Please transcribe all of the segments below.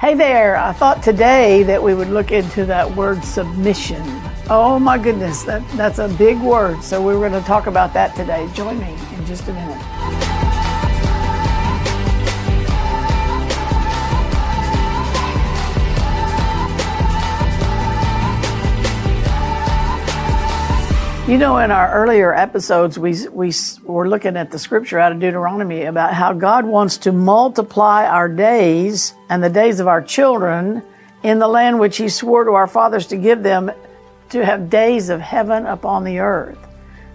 Hey there, I thought today that we would look into that word submission. Oh my goodness, that, that's a big word. So we're going to talk about that today. Join me in just a minute. You know, in our earlier episodes, we, we were looking at the scripture out of Deuteronomy about how God wants to multiply our days and the days of our children in the land which He swore to our fathers to give them to have days of heaven upon the earth.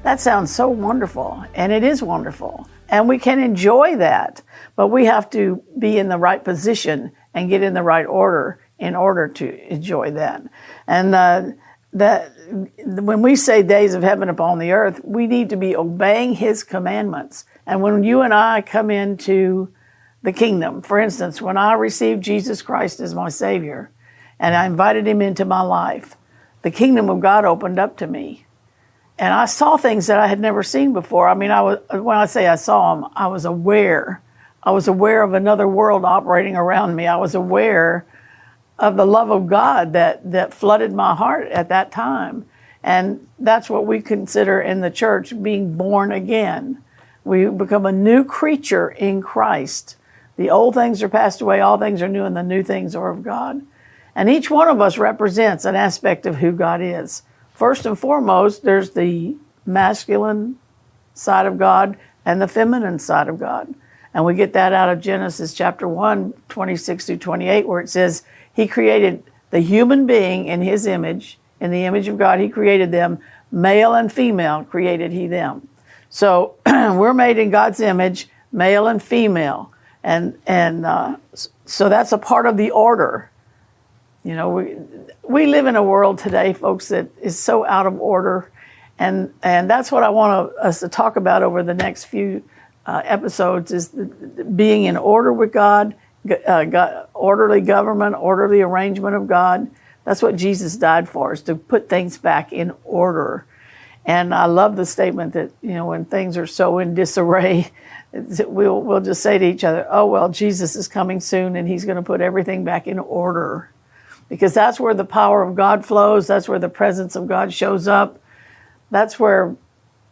That sounds so wonderful, and it is wonderful. And we can enjoy that, but we have to be in the right position and get in the right order in order to enjoy that. And uh, that when we say days of heaven upon the earth, we need to be obeying his commandments. And when you and I come into the kingdom, for instance, when I received Jesus Christ as my Savior and I invited him into my life, the kingdom of God opened up to me. And I saw things that I had never seen before. I mean, I was, when I say I saw them, I was aware. I was aware of another world operating around me. I was aware of the love of God that, that flooded my heart at that time. And that's what we consider in the church being born again. We become a new creature in Christ. The old things are passed away, all things are new, and the new things are of God. And each one of us represents an aspect of who God is. First and foremost, there's the masculine side of God and the feminine side of God. And we get that out of Genesis chapter 1, 26 through 28, where it says, he created the human being in his image. In the image of God, he created them. Male and female created he them. So we're made in God's image, male and female. And, and uh, so that's a part of the order. You know, we, we live in a world today, folks, that is so out of order. And, and that's what I want us to talk about over the next few uh, episodes is the, being in order with God uh, orderly government, orderly arrangement of God. That's what Jesus died for, is to put things back in order. And I love the statement that, you know, when things are so in disarray, we'll, we'll just say to each other, oh, well, Jesus is coming soon and he's going to put everything back in order. Because that's where the power of God flows. That's where the presence of God shows up. That's where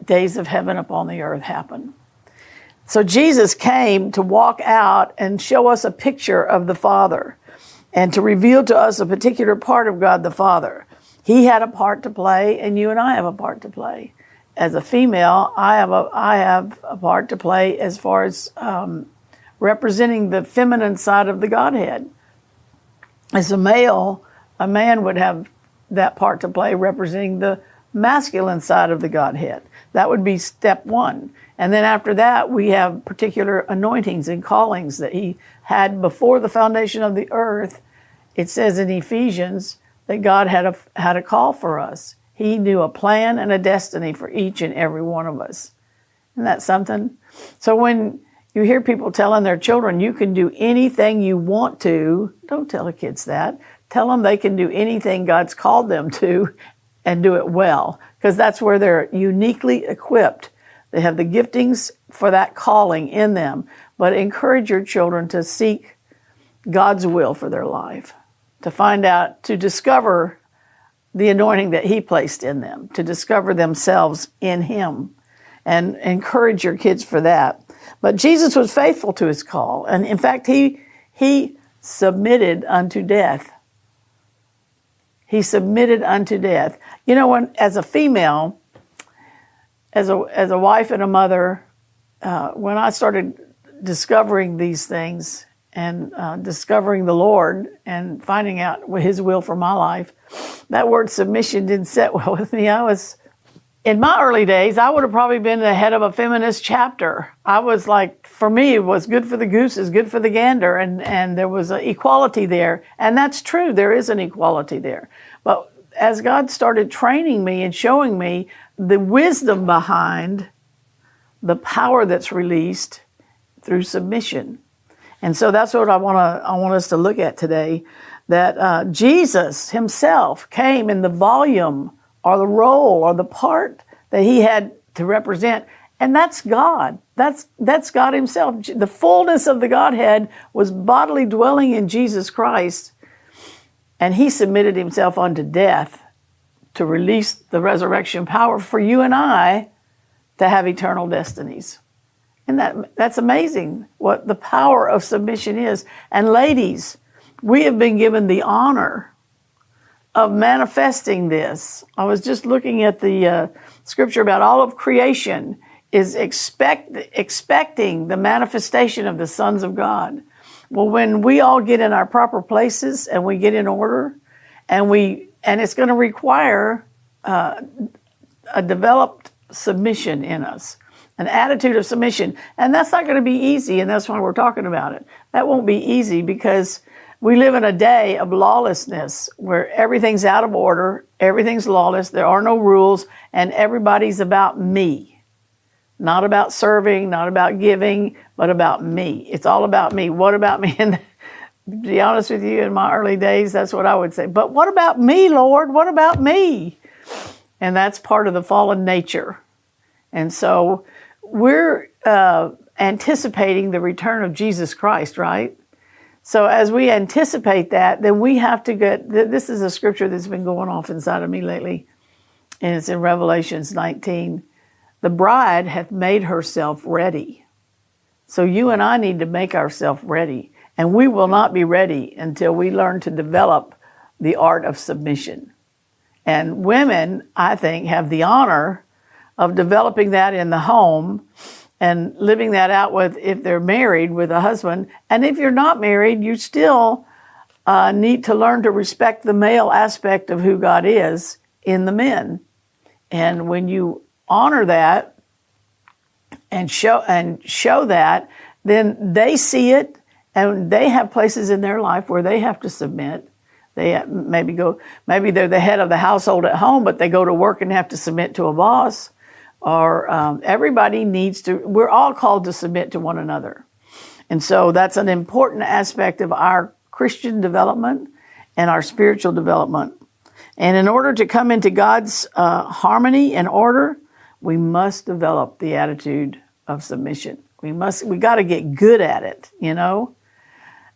days of heaven upon the earth happen. So Jesus came to walk out and show us a picture of the Father and to reveal to us a particular part of God the Father. He had a part to play, and you and I have a part to play. As a female, I have a I have a part to play as far as um, representing the feminine side of the Godhead. As a male, a man would have that part to play representing the masculine side of the Godhead. That would be step one. And then after that, we have particular anointings and callings that he had before the foundation of the earth. It says in Ephesians that God had a, had a call for us. He knew a plan and a destiny for each and every one of us. Isn't that something? So when you hear people telling their children, you can do anything you want to, don't tell the kids that. Tell them they can do anything God's called them to and do it well, because that's where they're uniquely equipped they have the giftings for that calling in them. But encourage your children to seek God's will for their life, to find out, to discover the anointing that He placed in them, to discover themselves in Him, and encourage your kids for that. But Jesus was faithful to His call, and in fact, He He submitted unto death. He submitted unto death. You know, when as a female, as a as a wife and a mother, uh, when I started discovering these things and uh, discovering the Lord and finding out His will for my life, that word submission didn't sit well with me. I was in my early days, I would have probably been the head of a feminist chapter. I was like, for me, was good for the goose is good for the gander, and and there was an equality there, and that's true. There is an equality there, but as God started training me and showing me the wisdom behind the power that's released through submission. And so that's what I want to I want us to look at today that uh, Jesus himself came in the volume or the role or the part that he had to represent And that's God. That's, that's God Himself. The fullness of the Godhead was bodily dwelling in Jesus Christ, and He submitted Himself unto death to release the resurrection power for you and I to have eternal destinies. And that, that's amazing what the power of submission is. And ladies, we have been given the honor of manifesting this. I was just looking at the uh, scripture about all of creation is expect, expecting the manifestation of the sons of God. Well, when we all get in our proper places and we get in order, and we and it's going to require uh, a developed submission in us, an attitude of submission, and that's not going to be easy. And that's why we're talking about it. That won't be easy because we live in a day of lawlessness where everything's out of order, everything's lawless, there are no rules, and everybody's about me. Not about serving, not about giving, but about me. It's all about me. What about me? And to be honest with you, in my early days, that's what I would say. But what about me, Lord? What about me? And that's part of the fallen nature. And so we're uh, anticipating the return of Jesus Christ, right? So as we anticipate that, then we have to get, this is a scripture that's been going off inside of me lately, and it's in Revelations 19. The bride hath made herself ready. So you and I need to make ourselves ready. And we will not be ready until we learn to develop the art of submission. And women, I think, have the honor of developing that in the home and living that out with if they're married with a husband. And if you're not married, you still uh, need to learn to respect the male aspect of who God is in the men. And when you honor that and show and show that, then they see it and they have places in their life where they have to submit. They maybe go, maybe they're the head of the household at home, but they go to work and have to submit to a boss or um, everybody needs to, we're all called to submit to one another. And so that's an important aspect of our Christian development and our spiritual development. And in order to come into God's uh, harmony and order, we must develop the attitude of submission. We must, we got to get good at it, you know?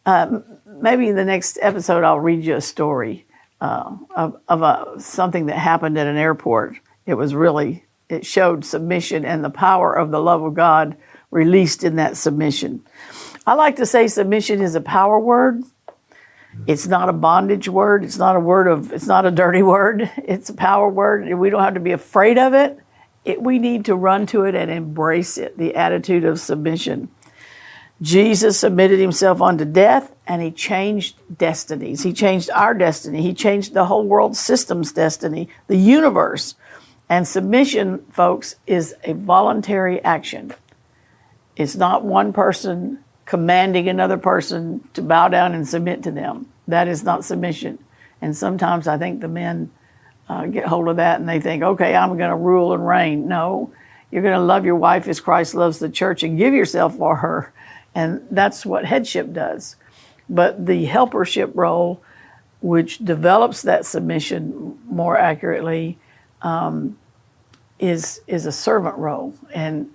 Uh, maybe in the next episode, I'll read you a story uh, of, of a, something that happened at an airport. It was really it showed submission and the power of the love of God released in that submission. I like to say submission is a power word. It's not a bondage word. It's not a word of, it's not a dirty word. It's a power word. We don't have to be afraid of it. it we need to run to it and embrace it, the attitude of submission. Jesus submitted himself unto death and he changed destinies. He changed our destiny. He changed the whole world system's destiny, the universe. And submission, folks, is a voluntary action. It's not one person commanding another person to bow down and submit to them. That is not submission. And sometimes I think the men uh, get hold of that and they think, okay, I'm going to rule and reign. No, you're going to love your wife as Christ loves the church and give yourself for her. And that's what headship does. But the helpership role, which develops that submission more accurately, um, is is a servant role, and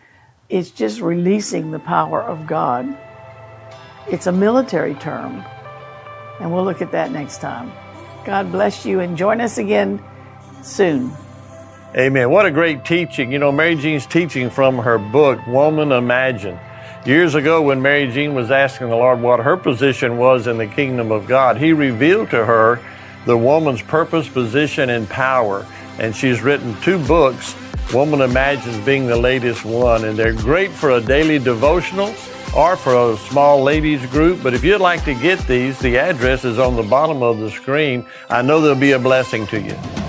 it's just releasing the power of God. It's a military term, and we'll look at that next time. God bless you, and join us again soon. Amen. What a great teaching. You know, Mary Jean's teaching from her book, Woman Imagine. Years ago, when Mary Jean was asking the Lord what her position was in the kingdom of God, He revealed to her the woman's purpose, position, and power and she's written two books. Woman Imagines being the latest one, and they're great for a daily devotional or for a small ladies group. But if you'd like to get these, the address is on the bottom of the screen. I know they'll be a blessing to you.